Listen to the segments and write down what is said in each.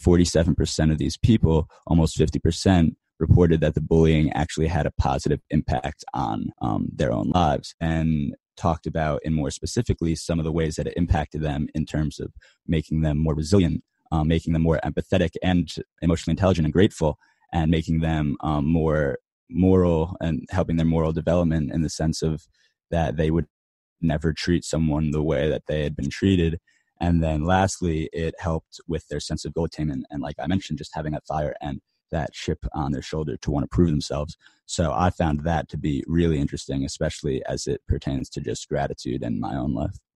47% of these people, almost 50%, reported that the bullying actually had a positive impact on um, their own lives and talked about in more specifically some of the ways that it impacted them in terms of making them more resilient um, making them more empathetic and emotionally intelligent and grateful and making them um, more moral and helping their moral development in the sense of that they would never treat someone the way that they had been treated and then lastly it helped with their sense of goal attainment and like i mentioned just having that fire and that chip on their shoulder to want to prove themselves. So I found that to be really interesting, especially as it pertains to just gratitude and my own life.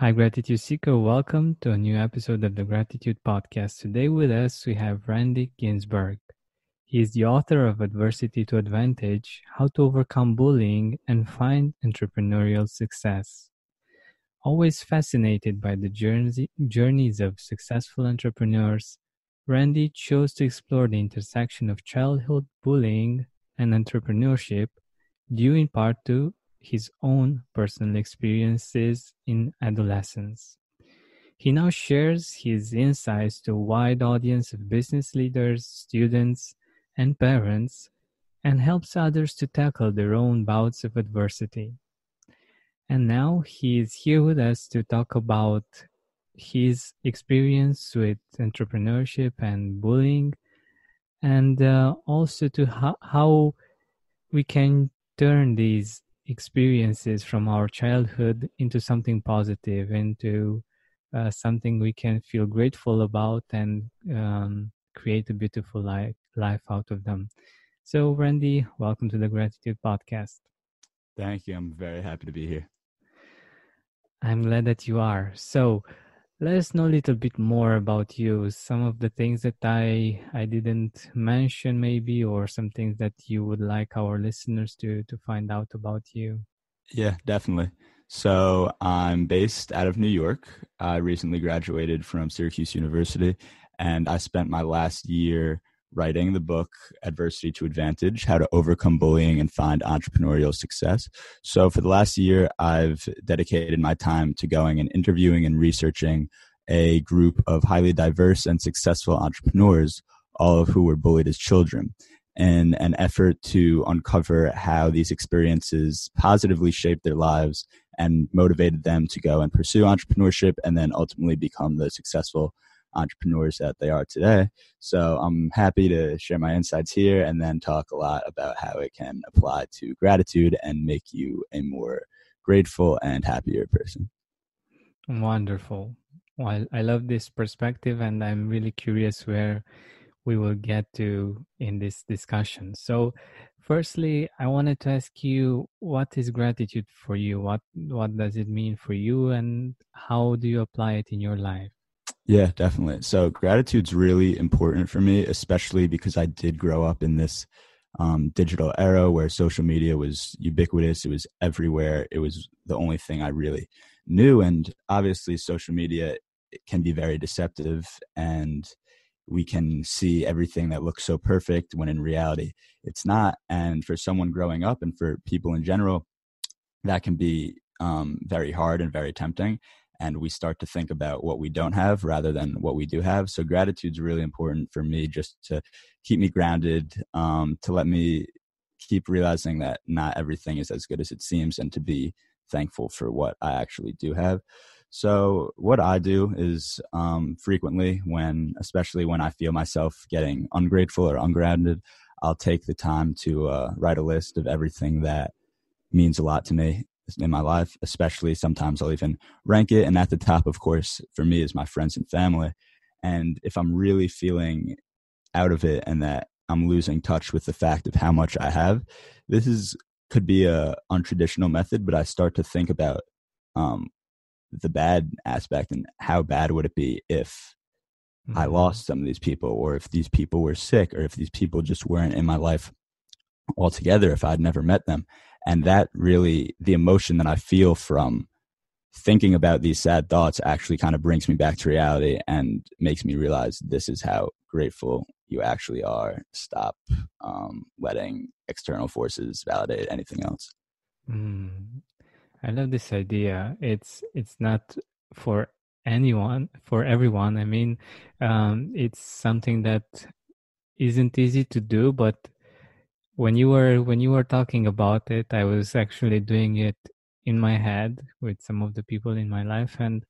Hi, Gratitude Seeker. Welcome to a new episode of the Gratitude Podcast. Today with us, we have Randy Ginsburg. He is the author of Adversity to Advantage How to Overcome Bullying and Find Entrepreneurial Success. Always fascinated by the journeys of successful entrepreneurs, Randy chose to explore the intersection of childhood bullying and entrepreneurship due in part to his own personal experiences in adolescence. He now shares his insights to a wide audience of business leaders, students, and parents, and helps others to tackle their own bouts of adversity. And now he is here with us to talk about his experience with entrepreneurship and bullying, and uh, also to how, how we can turn these experiences from our childhood into something positive, into uh, something we can feel grateful about and um, create a beautiful life, life out of them. So, Randy, welcome to the Gratitude Podcast. Thank you. I'm very happy to be here. I'm glad that you are. So, let us know a little bit more about you some of the things that i i didn't mention maybe or some things that you would like our listeners to to find out about you. Yeah definitely. So i'm based out of new york. I recently graduated from syracuse university and i spent my last year writing the book Adversity to Advantage How to Overcome Bullying and Find Entrepreneurial Success. So, for the last year, I've dedicated my time to going and interviewing and researching a group of highly diverse and successful entrepreneurs, all of who were bullied as children. In an effort to uncover how these experiences positively shaped their lives and motivated them to go and pursue entrepreneurship and then ultimately become the successful entrepreneurs that they are today. So I'm happy to share my insights here and then talk a lot about how it can apply to gratitude and make you a more grateful and happier person. Wonderful. Well, I love this perspective, and I'm really curious where we will get to in this discussion. So, firstly, I wanted to ask you, what is gratitude for you? What what does it mean for you, and how do you apply it in your life? Yeah, definitely. So gratitude's really important for me, especially because I did grow up in this um, digital era where social media was ubiquitous. It was everywhere. It was the only thing I really knew. And obviously, social media can be very deceptive and we can see everything that looks so perfect when in reality it's not. And for someone growing up and for people in general, that can be um, very hard and very tempting and we start to think about what we don't have rather than what we do have. So gratitude is really important for me just to keep me grounded, um, to let me keep realizing that not everything is as good as it seems and to be thankful for what I actually do have. So what I do is um, frequently when, especially when I feel myself getting ungrateful or ungrounded, I'll take the time to uh, write a list of everything that means a lot to me in my life, especially sometimes I'll even rank it. And at the top, of course, for me is my friends and family. And if I'm really feeling out of it and that I'm losing touch with the fact of how much I have, this is could be a untraditional method, but I start to think about um, the bad aspect and how bad would it be if mm-hmm. I lost some of these people, or if these people were sick, or if these people just weren't in my life altogether if I'd never met them. And that really, the emotion that I feel from thinking about these sad thoughts actually kind of brings me back to reality and makes me realize this is how grateful you actually are. Stop um, letting external forces validate anything else. Mm, I love this idea. It's it's not for anyone, for everyone. I mean, um, it's something that isn't easy to do, but when you were when you were talking about it, I was actually doing it in my head with some of the people in my life, and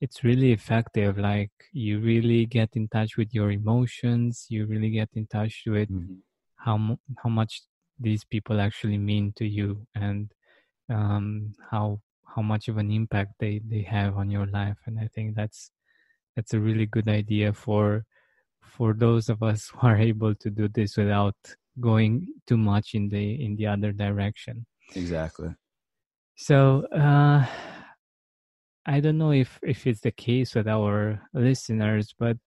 it's really effective. Like you really get in touch with your emotions. You really get in touch with mm-hmm. how how much these people actually mean to you, and um, how how much of an impact they they have on your life and i think that's that's a really good idea for for those of us who are able to do this without going too much in the in the other direction exactly so uh i don't know if if it's the case with our listeners but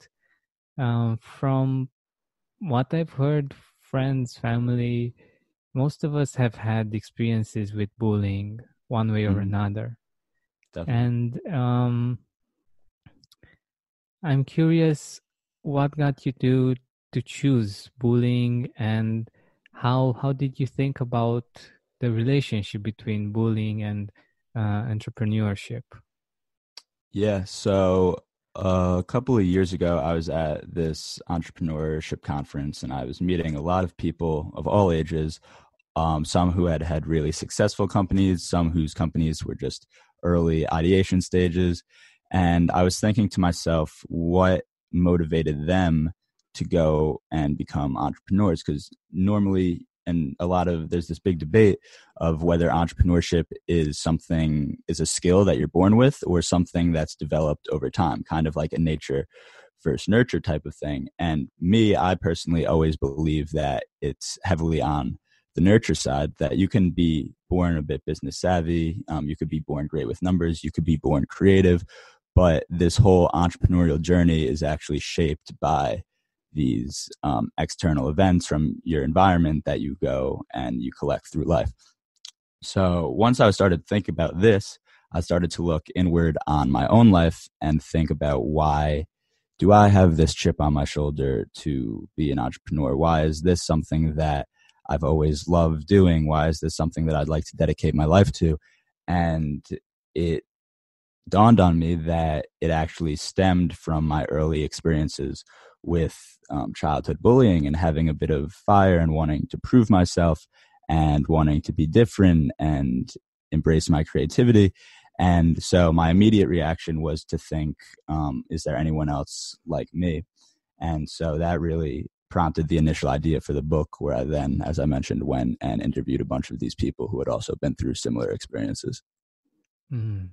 um from what i've heard friends family most of us have had experiences with bullying one way or mm-hmm. another. Definitely. And um, I'm curious what got you to to choose bullying and how how did you think about the relationship between bullying and uh, entrepreneurship? Yeah, so uh, a couple of years ago, I was at this entrepreneurship conference and I was meeting a lot of people of all ages, um, some who had had really successful companies, some whose companies were just early ideation stages. And I was thinking to myself, what motivated them to go and become entrepreneurs? Because normally, and a lot of there's this big debate of whether entrepreneurship is something is a skill that you're born with or something that's developed over time, kind of like a nature versus nurture type of thing. And me, I personally always believe that it's heavily on the nurture side that you can be born a bit business savvy um, you could be born great with numbers you could be born creative but this whole entrepreneurial journey is actually shaped by these um, external events from your environment that you go and you collect through life so once i started to think about this i started to look inward on my own life and think about why do i have this chip on my shoulder to be an entrepreneur why is this something that I've always loved doing. Why is this something that I'd like to dedicate my life to? And it dawned on me that it actually stemmed from my early experiences with um, childhood bullying and having a bit of fire and wanting to prove myself and wanting to be different and embrace my creativity. And so my immediate reaction was to think, um, is there anyone else like me? And so that really prompted the initial idea for the book, where I then, as I mentioned, went and interviewed a bunch of these people who had also been through similar experiences. Mm,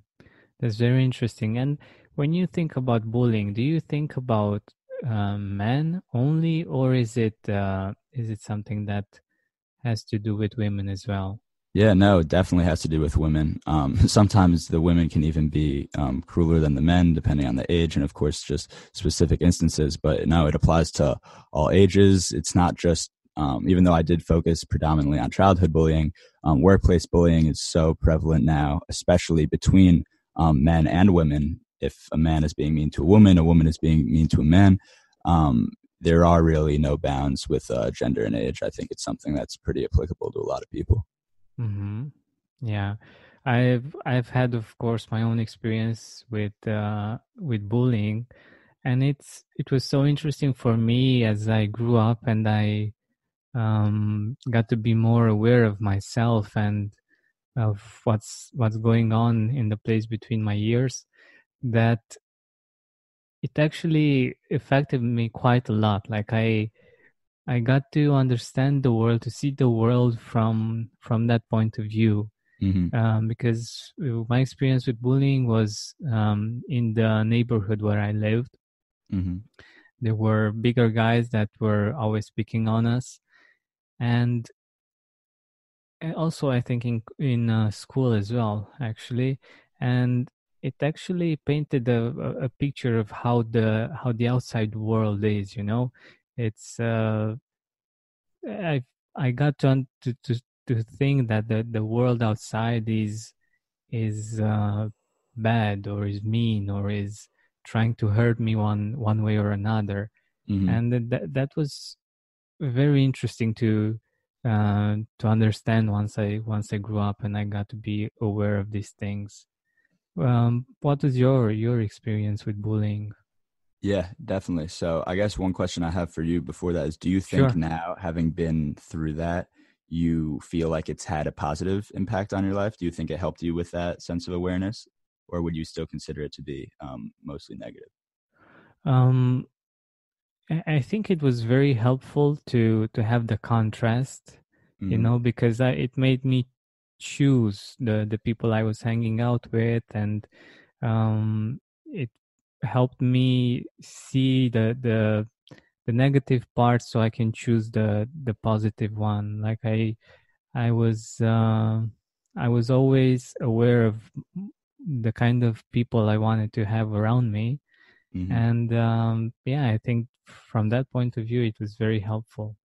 that's very interesting. And when you think about bullying, do you think about uh, men only, or is it uh, is it something that has to do with women as well? Yeah, no, it definitely has to do with women. Um, sometimes the women can even be um, crueler than the men, depending on the age, and of course, just specific instances. But no, it applies to all ages. It's not just, um, even though I did focus predominantly on childhood bullying, um, workplace bullying is so prevalent now, especially between um, men and women. If a man is being mean to a woman, a woman is being mean to a man. Um, there are really no bounds with uh, gender and age. I think it's something that's pretty applicable to a lot of people. Mm-hmm. Yeah, I've I've had, of course, my own experience with uh, with bullying, and it's it was so interesting for me as I grew up and I um, got to be more aware of myself and of what's what's going on in the place between my ears. That it actually affected me quite a lot. Like I I got to understand the world, to see the world from from that point of view. Mm-hmm. Um, because uh, my experience with bullying was um, in the neighborhood where I lived. Mm-hmm. There were bigger guys that were always picking on us, and also I think in in uh, school as well, actually, and it actually painted a, a picture of how the how the outside world is. You know, it's uh, I I got to to to, to think that the, the world outside is is uh, bad or is mean or is trying to hurt me one one way or another, mm-hmm. and that that was very interesting to uh, to understand once I once I grew up and I got to be aware of these things. Um, what was your your experience with bullying? Yeah, definitely. So I guess one question I have for you before that is do you think sure. now having been through that you feel like it's had a positive impact on your life? Do you think it helped you with that sense of awareness or would you still consider it to be um, mostly negative? Um I think it was very helpful to to have the contrast, mm-hmm. you know, because I, it made me choose the the people I was hanging out with, and um, it helped me see the the the negative parts so I can choose the the positive one. Like I I was uh, I was always aware of the kind of people I wanted to have around me. Mm-hmm. And um, yeah, I think from that point of view, it was very helpful.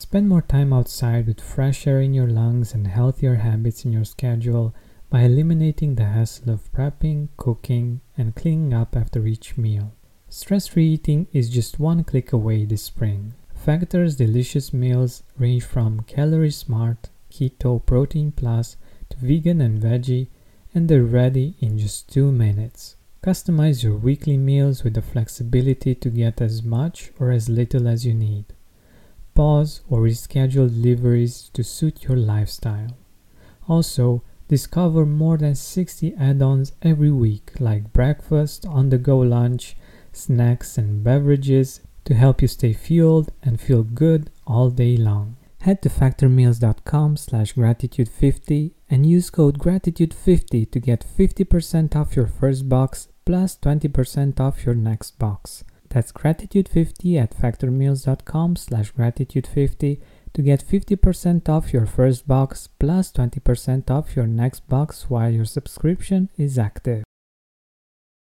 Spend more time outside with fresh air in your lungs and healthier habits in your schedule by eliminating the hassle of prepping, cooking, and cleaning up after each meal. Stress free eating is just one click away this spring. Factor's delicious meals range from calorie smart, keto, protein plus to vegan and veggie, and they're ready in just two minutes. Customize your weekly meals with the flexibility to get as much or as little as you need. Pause or reschedule deliveries to suit your lifestyle. Also, discover more than 60 add ons every week, like breakfast, on the go lunch, snacks, and beverages to help you stay fueled and feel good all day long. Head to factormeals.com slash gratitude50 and use code gratitude50 to get 50% off your first box plus 20% off your next box. That's gratitude50 at factormeals.com slash gratitude50 to get 50% off your first box plus 20% off your next box while your subscription is active.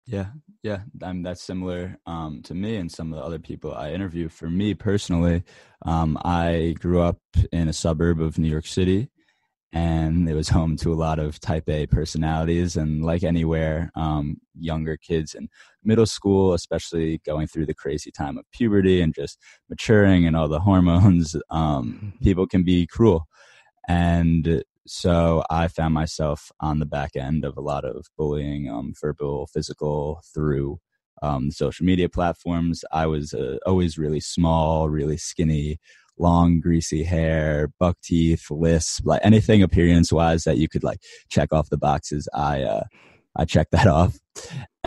Yeah, yeah, um, that's similar um, to me and some of the other people I interview. For me personally, um, I grew up in a suburb of New York City, and it was home to a lot of type A personalities. And like anywhere, um, younger kids in middle school, especially going through the crazy time of puberty and just maturing and all the hormones, um, mm-hmm. people can be cruel. And so I found myself on the back end of a lot of bullying, um, verbal, physical, through um, social media platforms. I was uh, always really small, really skinny, long greasy hair buck teeth lisp like anything appearance wise that you could like check off the boxes i uh i checked that off.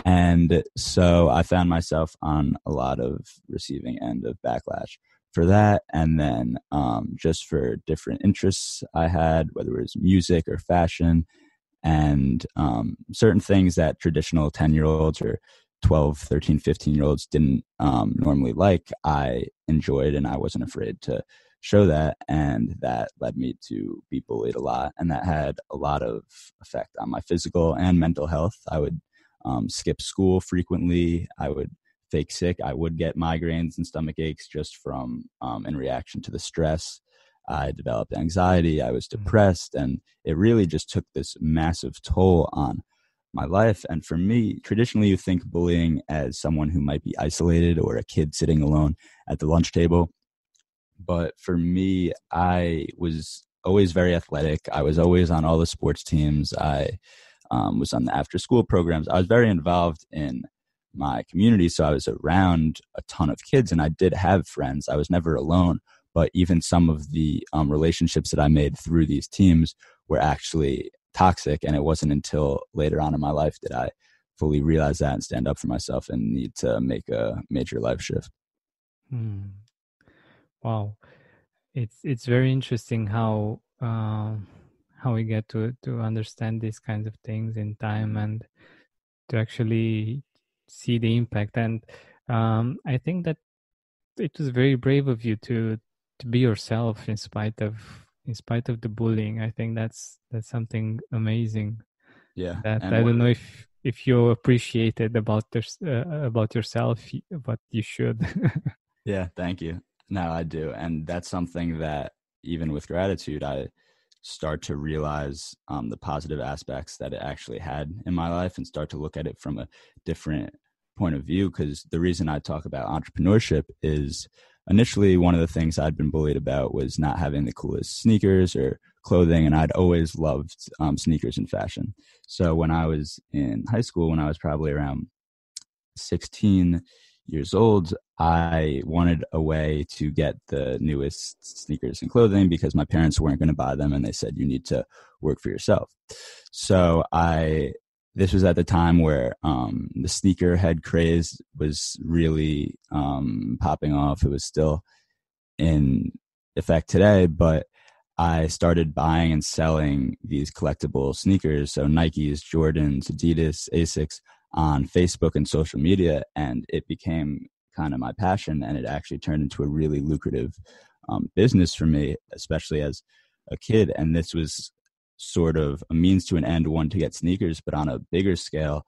And so i found myself on a lot of receiving end of backlash for that. And then um just for different interests i had whether it was music or fashion and um certain things that traditional 10 year olds or 12 13 15 year olds didn't um, normally like i enjoyed and i wasn't afraid to show that and that led me to be bullied a lot and that had a lot of effect on my physical and mental health. I would um, skip school frequently. I would fake sick. I would get migraines and stomach aches just from um, in reaction to the stress. I developed anxiety. I was mm. depressed and it really just took this massive toll on my life. And for me, traditionally, you think bullying as someone who might be isolated or a kid sitting alone at the lunch table. But for me, I was always very athletic. I was always on all the sports teams. I um, was on the after school programs. I was very involved in my community. So I was around a ton of kids and I did have friends. I was never alone. But even some of the um, relationships that I made through these teams were actually toxic. And it wasn't until later on in my life that I fully realize that and stand up for myself and need to make a major life shift. Hmm. Wow, it's it's very interesting how uh, how we get to to understand these kinds of things in time and to actually see the impact. And um, I think that it was very brave of you to to be yourself in spite of in spite of the bullying. I think that's that's something amazing. Yeah, that I don't know if if you appreciate it about this, uh, about yourself, but you should. yeah, thank you. No, I do, and that's something that even with gratitude, I start to realize um, the positive aspects that it actually had in my life and start to look at it from a different point of view. Because the reason I talk about entrepreneurship is initially one of the things I'd been bullied about was not having the coolest sneakers or clothing, and I'd always loved um, sneakers and fashion. So when I was in high school, when I was probably around 16 years old, I wanted a way to get the newest sneakers and clothing because my parents weren't going to buy them and they said you need to work for yourself. So I this was at the time where um, the sneaker head craze was really um, popping off. It was still in effect today, but I started buying and selling these collectible sneakers. So Nikes, Jordans, Adidas, Asics on Facebook and social media, and it became kind of my passion. And it actually turned into a really lucrative um, business for me, especially as a kid. And this was sort of a means to an end, one to get sneakers, but on a bigger scale,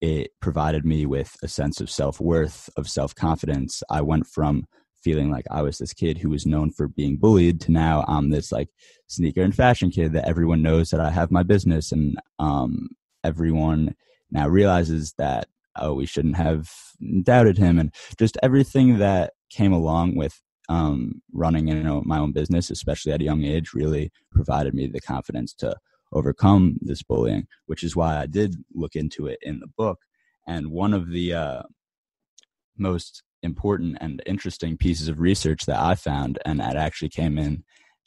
it provided me with a sense of self worth, of self confidence. I went from feeling like I was this kid who was known for being bullied to now I'm this like sneaker and fashion kid that everyone knows that I have my business and um, everyone now realizes that oh we shouldn't have doubted him and just everything that came along with um, running know my own business especially at a young age really provided me the confidence to overcome this bullying which is why I did look into it in the book. And one of the uh, most important and interesting pieces of research that I found, and that actually came in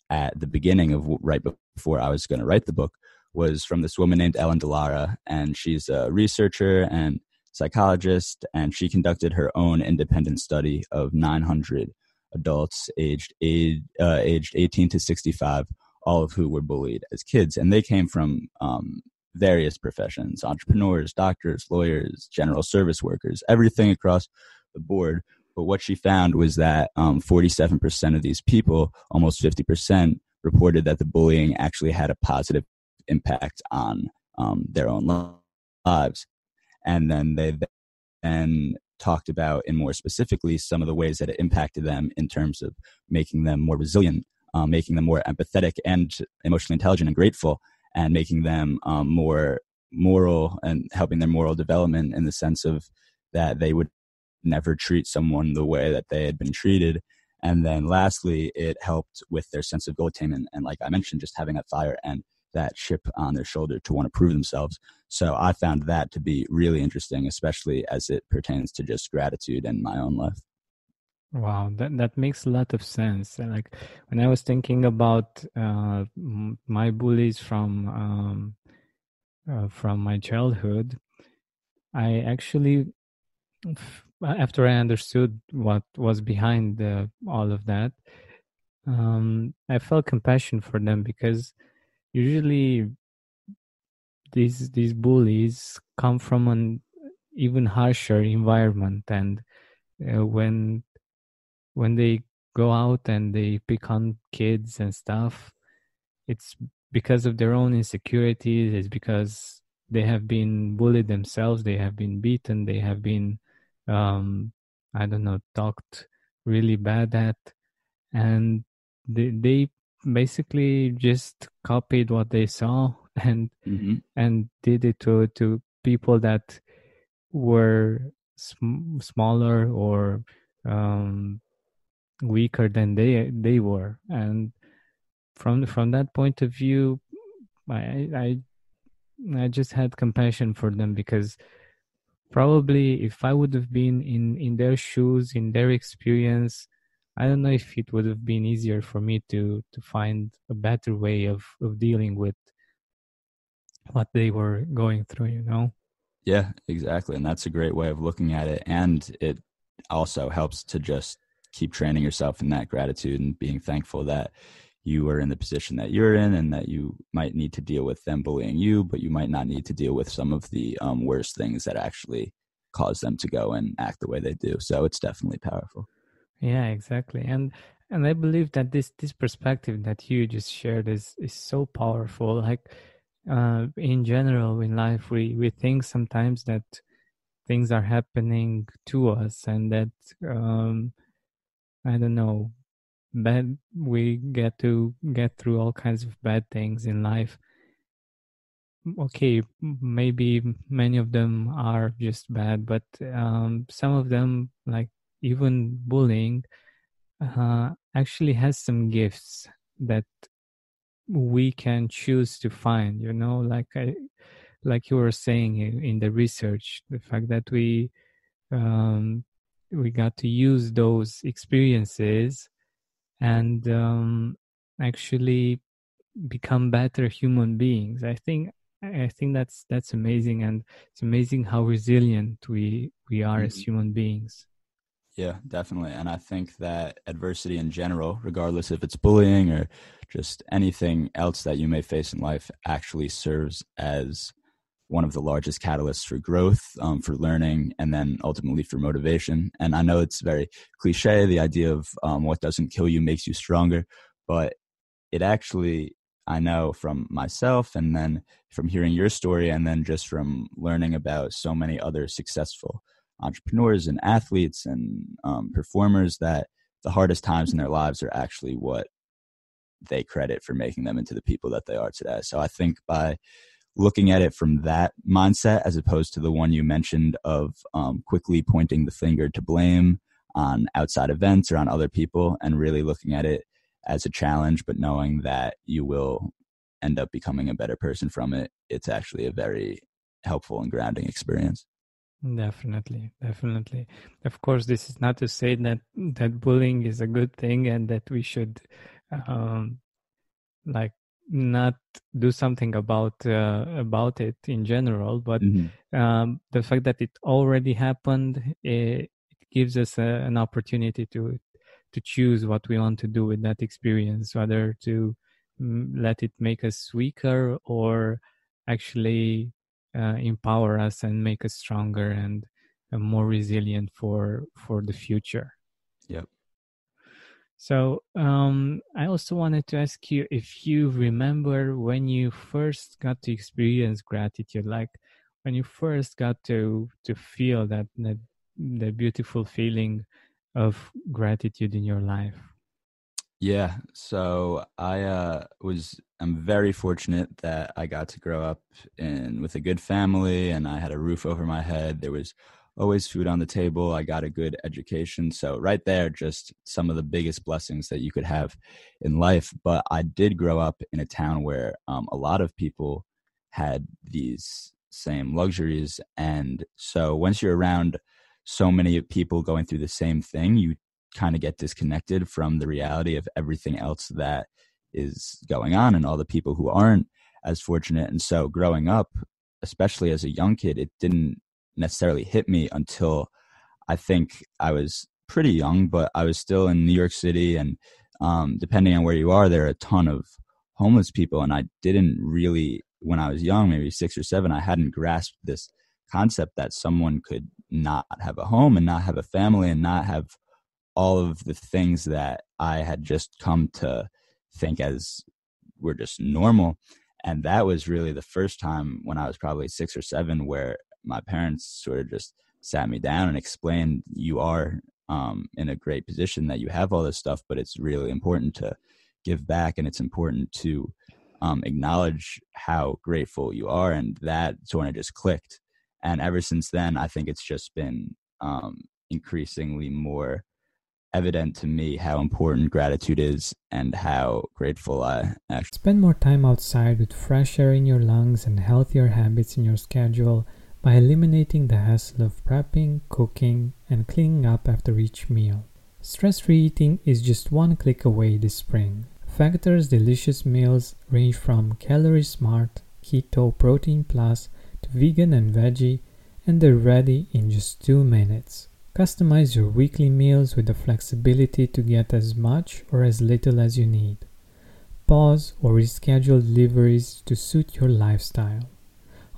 at the beginning of right before I was going to write the book, was from this woman named Ellen DeLara, and she's a researcher and psychologist, and she conducted her own independent study of 900 adults aged age, uh, aged 18 to 65, all of who were bullied as kids, and they came from um, various professions: entrepreneurs, doctors, lawyers, general service workers, everything across the board. But what she found was that um, 47% of these people, almost 50%, reported that the bullying actually had a positive impact on um, their own lives. And then they then talked about, in more specifically, some of the ways that it impacted them in terms of making them more resilient, um, making them more empathetic and emotionally intelligent and grateful, and making them um, more moral and helping their moral development in the sense of that they would never treat someone the way that they had been treated. And then lastly, it helped with their sense of goal attainment. And like I mentioned, just having that fire and that chip on their shoulder to want to prove themselves. So I found that to be really interesting, especially as it pertains to just gratitude and my own life. Wow, that that makes a lot of sense. Like when I was thinking about uh, my bullies from um, uh, from my childhood, I actually after I understood what was behind the, all of that, um, I felt compassion for them because usually these these bullies come from an even harsher environment, and uh, when when they go out and they pick on kids and stuff, it's because of their own insecurities. It's because they have been bullied themselves. They have been beaten. They have been um, I don't know, talked really bad at, and they, they basically just copied what they saw and mm-hmm. and did it to to people that were sm- smaller or um, weaker than they they were, and from from that point of view, I I I just had compassion for them because probably if I would have been in in their shoes, in their experience, I don't know if it would have been easier for me to to find a better way of of dealing with what they were going through. You know. Yeah, exactly, and that's a great way of looking at it, and it also helps to just keep training yourself in that gratitude and being thankful that you are in the position that you're in and that you might need to deal with them bullying you, but you might not need to deal with some of the um, worst things that actually cause them to go and act the way they do. So it's definitely powerful. Yeah, exactly. And and I believe that this this perspective that you just shared is is so powerful. Like uh, in general in life, we we think sometimes that things are happening to us and that um, I don't know bad we get to get through all kinds of bad things in life okay maybe many of them are just bad but um, some of them like even bullying uh, actually has some gifts that we can choose to find you know like i like you were saying in the research the fact that we um, we got to use those experiences and um, actually become better human beings i think i think that's that's amazing and it's amazing how resilient we we are mm-hmm. as human beings yeah definitely and i think that adversity in general regardless if it's bullying or just anything else that you may face in life actually serves as one of the largest catalysts for growth, um, for learning, and then ultimately for motivation. And I know it's very cliche, the idea of um, what doesn't kill you makes you stronger, but it actually, I know from myself and then from hearing your story and then just from learning about so many other successful entrepreneurs and athletes and um, performers that the hardest times in their lives are actually what they credit for making them into the people that they are today. So I think by looking at it from that mindset as opposed to the one you mentioned of um, quickly pointing the finger to blame on outside events or on other people and really looking at it as a challenge but knowing that you will end up becoming a better person from it it's actually a very helpful and grounding experience definitely definitely of course this is not to say that that bullying is a good thing and that we should um like not do something about uh, about it in general but mm-hmm. um, the fact that it already happened it, it gives us a, an opportunity to to choose what we want to do with that experience whether to mm, let it make us weaker or actually uh, empower us and make us stronger and uh, more resilient for for the future. Yep. So um, I also wanted to ask you if you remember when you first got to experience gratitude, like when you first got to to feel that that, that beautiful feeling of gratitude in your life. Yeah, so I uh, was I'm very fortunate that I got to grow up in with a good family and I had a roof over my head. There was always food on the table. I got a good education. So, right there, just some of the biggest blessings that you could have in life. But I did grow up in a town where um, a lot of people had these same luxuries. And so, once you're around so many people going through the same thing, you kind of get disconnected from the reality of everything else that is going on and all the people who aren't as fortunate. And so, growing up, especially as a young kid, it didn't necessarily hit me until I think I was pretty young, but I was still in New York City, and um, depending on where you are, there are a ton of homeless people, and I didn't really, when I was young, maybe six or seven, I hadn't grasped this concept that someone could not have a home and not have a family and not have all of the things that I had just come to think as we're just normal. And that was really the first time when I was probably six or seven where my parents sort of just sat me down and explained you are um, in a great position that you have all this stuff, but it's really important to give back and it's important to um, acknowledge how grateful you are. And that sort of just clicked. And ever since then, I think it's just been um, increasingly more evident to me how important gratitude is and how grateful I actually spend more time outside with fresh air in your lungs and healthier habits in your schedule by eliminating the hassle of prepping, cooking, and cleaning up after each meal. Stress free eating is just one click away this spring. Factor's delicious meals range from calorie smart, keto, protein plus to vegan and veggie, and they're ready in just two minutes. Customize your weekly meals with the flexibility to get as much or as little as you need. Pause or reschedule deliveries to suit your lifestyle.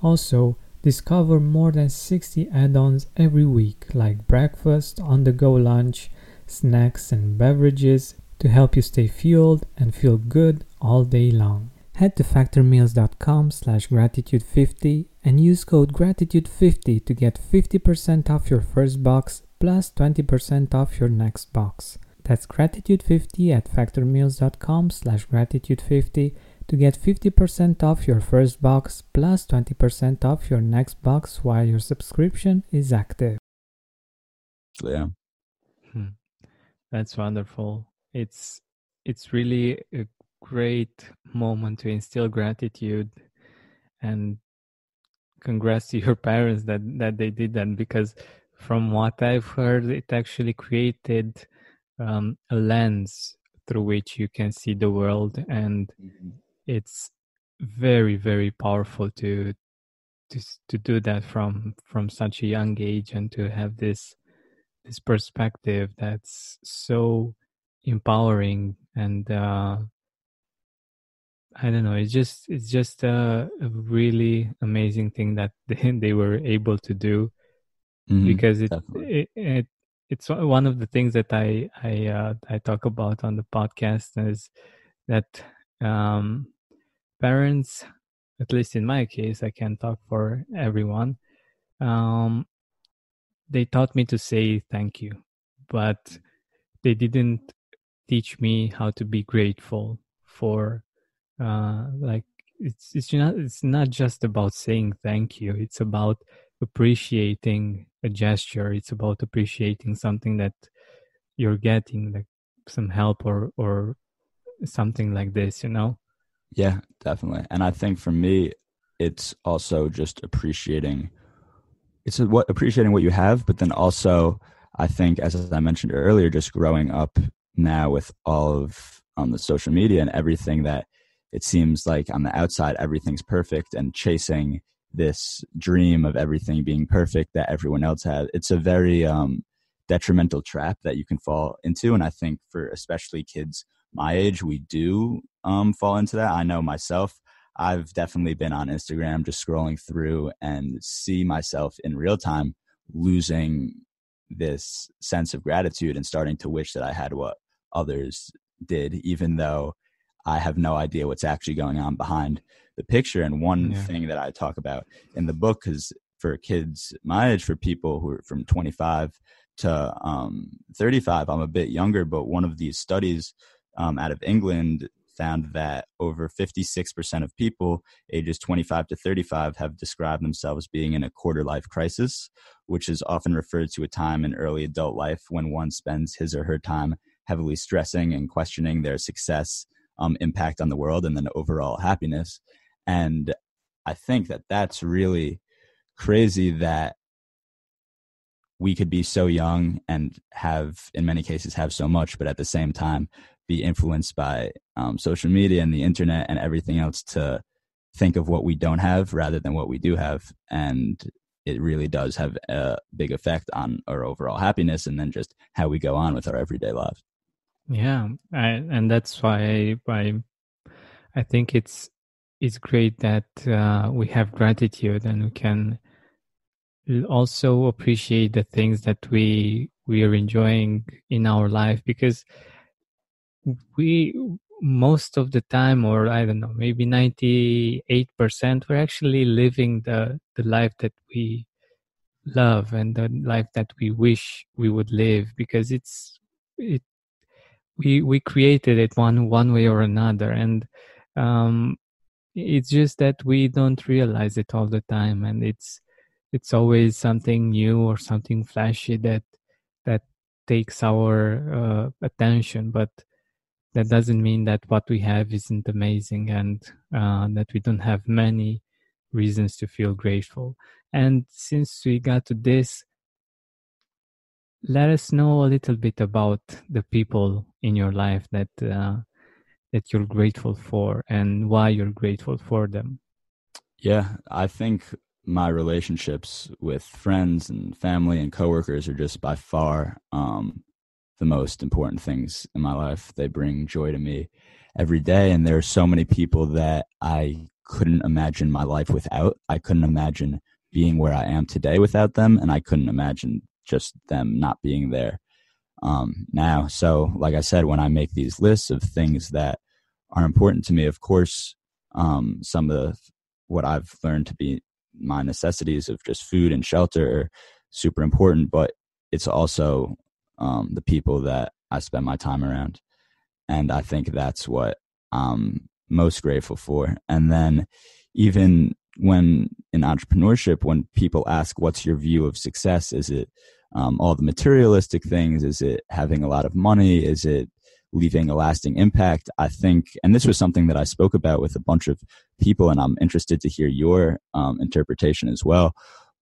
Also, Discover more than 60 add ons every week, like breakfast, on the go lunch, snacks, and beverages to help you stay fueled and feel good all day long. Head to factormeals.com slash gratitude50 and use code gratitude50 to get 50% off your first box plus 20% off your next box. That's gratitude50 at factormeals.com slash gratitude50 to get 50% off your first box plus 20% off your next box while your subscription is active. Yeah. Hmm. That's wonderful. It's it's really a great moment to instill gratitude and congrats to your parents that that they did that because from what I've heard it actually created um, a lens through which you can see the world and mm-hmm. it's very very powerful to to to do that from from such a young age and to have this this perspective that's so empowering and uh i don't know it's just it's just a, a really amazing thing that they, they were able to do mm-hmm, because it, it, it it's one of the things that I I uh, I talk about on the podcast is that um, parents, at least in my case, I can talk for everyone. Um, they taught me to say thank you, but they didn't teach me how to be grateful for uh, like it's it's not it's not just about saying thank you. It's about appreciating a gesture it's about appreciating something that you're getting like some help or or something like this you know? Yeah definitely and i think for me it's also just appreciating it's what appreciating what you have but then also i think as i mentioned earlier just growing up now with all of um, the social media and everything that it seems like on the outside everything's perfect and chasing this dream of everything being perfect that everyone else had. It's a very um, detrimental trap that you can fall into. And I think for especially kids my age, we do um, fall into that. I know myself, I've definitely been on Instagram just scrolling through and see myself in real time losing this sense of gratitude and starting to wish that I had what others did, even though I have no idea what's actually going on behind the picture. And one yeah. thing that I talk about in the book, is for kids my age, for people who are from 25 to um, 35, I'm a bit younger, but one of these studies um, out of England found that over 56% of people ages 25 to 35 have described themselves being in a quarter life crisis, which is often referred to a time in early adult life when one spends his or her time heavily stressing and questioning their success um, impact on the world and then overall happiness. And I think that that's really crazy that we could be so young and have, in many cases, have so much, but at the same time, be influenced by um, social media and the internet and everything else to think of what we don't have rather than what we do have. And it really does have a big effect on our overall happiness and then just how we go on with our everyday lives. Yeah, I, and that's why I I think it's it's great that uh, we have gratitude and we can also appreciate the things that we we are enjoying in our life because we most of the time or i don't know maybe 98% we're actually living the the life that we love and the life that we wish we would live because it's it we we created it one one way or another. And um it's just that we don't realize it all the time. And it's it's always something new or something flashy that that takes our uh, attention. But that doesn't mean that what we have isn't amazing and uh, that we don't have many reasons to feel grateful. And since we got to this let us know a little bit about the people in your life that uh, that you're grateful for and why you're grateful for them. Yeah, I think my relationships with friends and family and coworkers are just by far um, the most important things in my life. They bring joy to me every day, and there are so many people that I couldn't imagine my life without. I couldn't imagine being where I am today without them, and I couldn't imagine just them not being there um, now. So, like I said, when I make these lists of things that are important to me. Of course, um, some of what I've learned to be my necessities of just food and shelter are super important, but it's also um, the people that I spend my time around. And I think that's what I'm most grateful for. And then even when in entrepreneurship, when people ask, what's your view of success? Is it um, all the materialistic things? Is it having a lot of money? Is it leaving a lasting impact? I think, and this was something that I spoke about with a bunch of people, and I'm interested to hear your um, interpretation as well.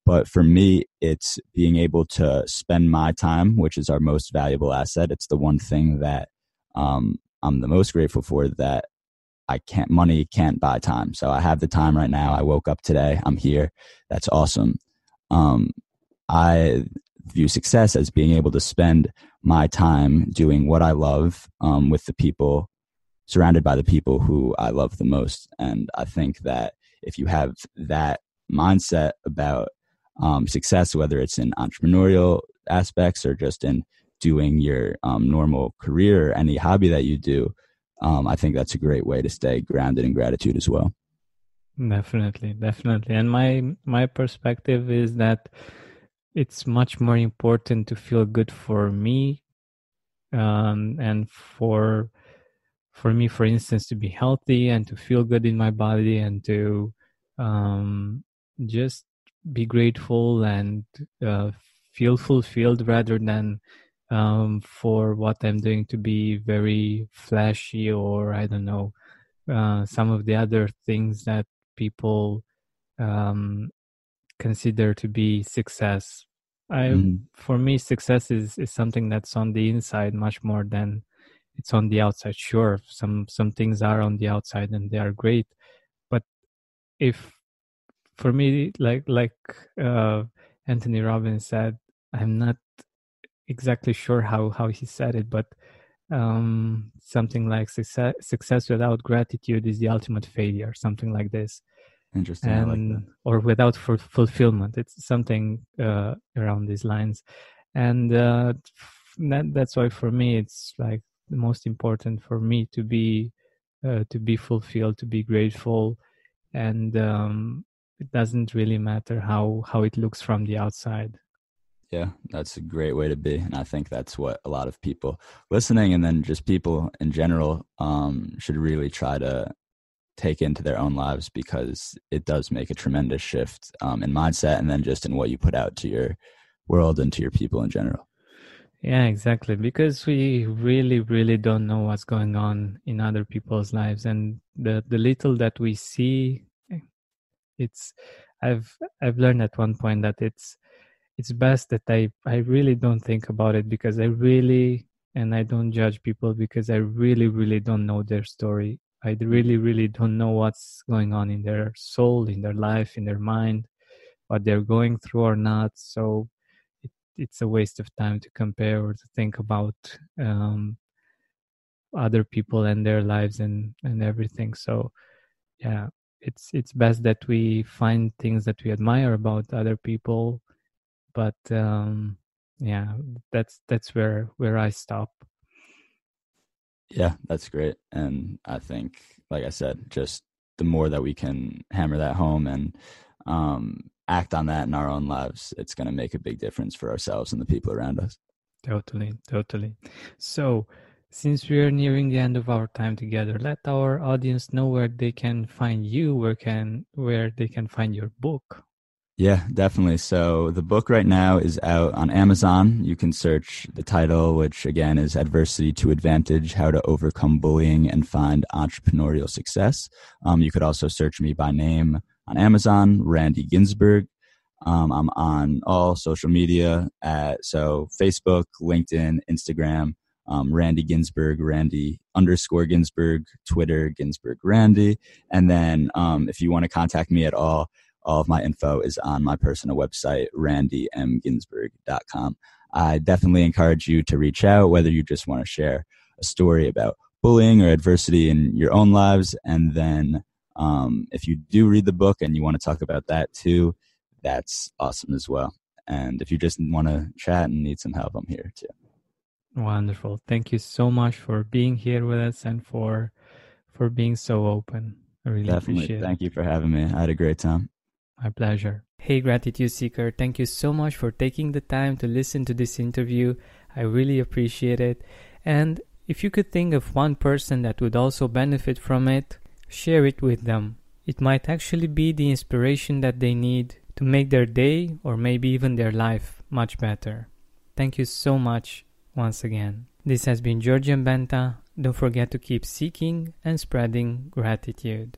But for me, it's being able to spend my time, which is our most valuable asset. It's the one thing that um, I'm the most grateful for that I can't, money can't buy time. So I have the time right now. I woke up today. I'm here. That's awesome. Um, I view success as being able to spend my time doing what I love um, with the people, surrounded by the people who I love the most. And I think that if you have that mindset about um, success, whether it's in entrepreneurial aspects or just in doing your um, normal career any hobby that you do, um, I think that's a great way to stay grounded in gratitude as well. Definitely, definitely. And my my perspective is that it's much more important to feel good for me um, and for for me for instance to be healthy and to feel good in my body and to um, just be grateful and uh, feel fulfilled rather than um, for what I'm doing to be very flashy or I don't know uh, some of the other things that people um, consider to be success. I, mm. for me, success is is something that's on the inside much more than it's on the outside. Sure, some some things are on the outside and they are great, but if for me, like like uh, Anthony Robbins said, I'm not exactly sure how how he said it, but um, something like success success without gratitude is the ultimate failure, something like this. Interesting. And, like or without f- fulfillment, it's something uh, around these lines, and uh, that, that's why for me it's like the most important for me to be uh, to be fulfilled, to be grateful, and um, it doesn't really matter how how it looks from the outside yeah that's a great way to be and i think that's what a lot of people listening and then just people in general um, should really try to take into their own lives because it does make a tremendous shift um, in mindset and then just in what you put out to your world and to your people in general. Yeah exactly because we really really don't know what's going on in other people's lives and the the little that we see it's i've i've learned at one point that it's it's best that i i really don't think about it because i really and i don't judge people because i really really don't know their story. I really really don't know what's going on in their soul in their life in their mind what they're going through or not. So it, it's a waste of time to compare or to think about um, other people and their lives and and everything. So yeah it's it's best that we find things that we admire about other people but um yeah that's that's where where i stop. Yeah that's great and i think like i said just the more that we can hammer that home and um act on that in our own lives it's going to make a big difference for ourselves and the people around us. Totally totally. So since we are nearing the end of our time together, let our audience know where they can find you, where can where they can find your book. Yeah, definitely. So the book right now is out on Amazon. You can search the title, which again is Adversity to Advantage How to Overcome Bullying and Find Entrepreneurial Success. Um, you could also search me by name on Amazon, Randy Ginsburg. Um, I'm on all social media at so Facebook, LinkedIn, Instagram um, Randy Ginsburg, Randy underscore Ginsburg, Twitter, Ginsburg Randy. And then um, if you want to contact me at all, all of my info is on my personal website, randymginsburg.com. I definitely encourage you to reach out, whether you just want to share a story about bullying or adversity in your own lives. And then um, if you do read the book and you want to talk about that too, that's awesome as well. And if you just want to chat and need some help, I'm here too. Wonderful. Thank you so much for being here with us and for for being so open. I really Definitely. appreciate it. Thank you for having me. I had a great time. My pleasure. Hey, Gratitude Seeker, thank you so much for taking the time to listen to this interview. I really appreciate it. And if you could think of one person that would also benefit from it, share it with them. It might actually be the inspiration that they need to make their day or maybe even their life much better. Thank you so much once again. This has been Georgian Benta. Don't forget to keep seeking and spreading gratitude.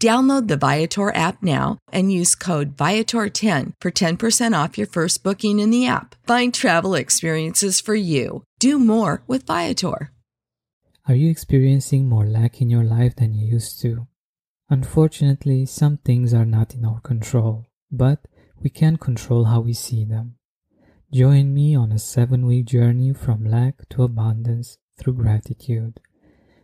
Download the Viator app now and use code Viator10 for 10% off your first booking in the app. Find travel experiences for you. Do more with Viator. Are you experiencing more lack in your life than you used to? Unfortunately, some things are not in our control, but we can control how we see them. Join me on a seven week journey from lack to abundance through gratitude.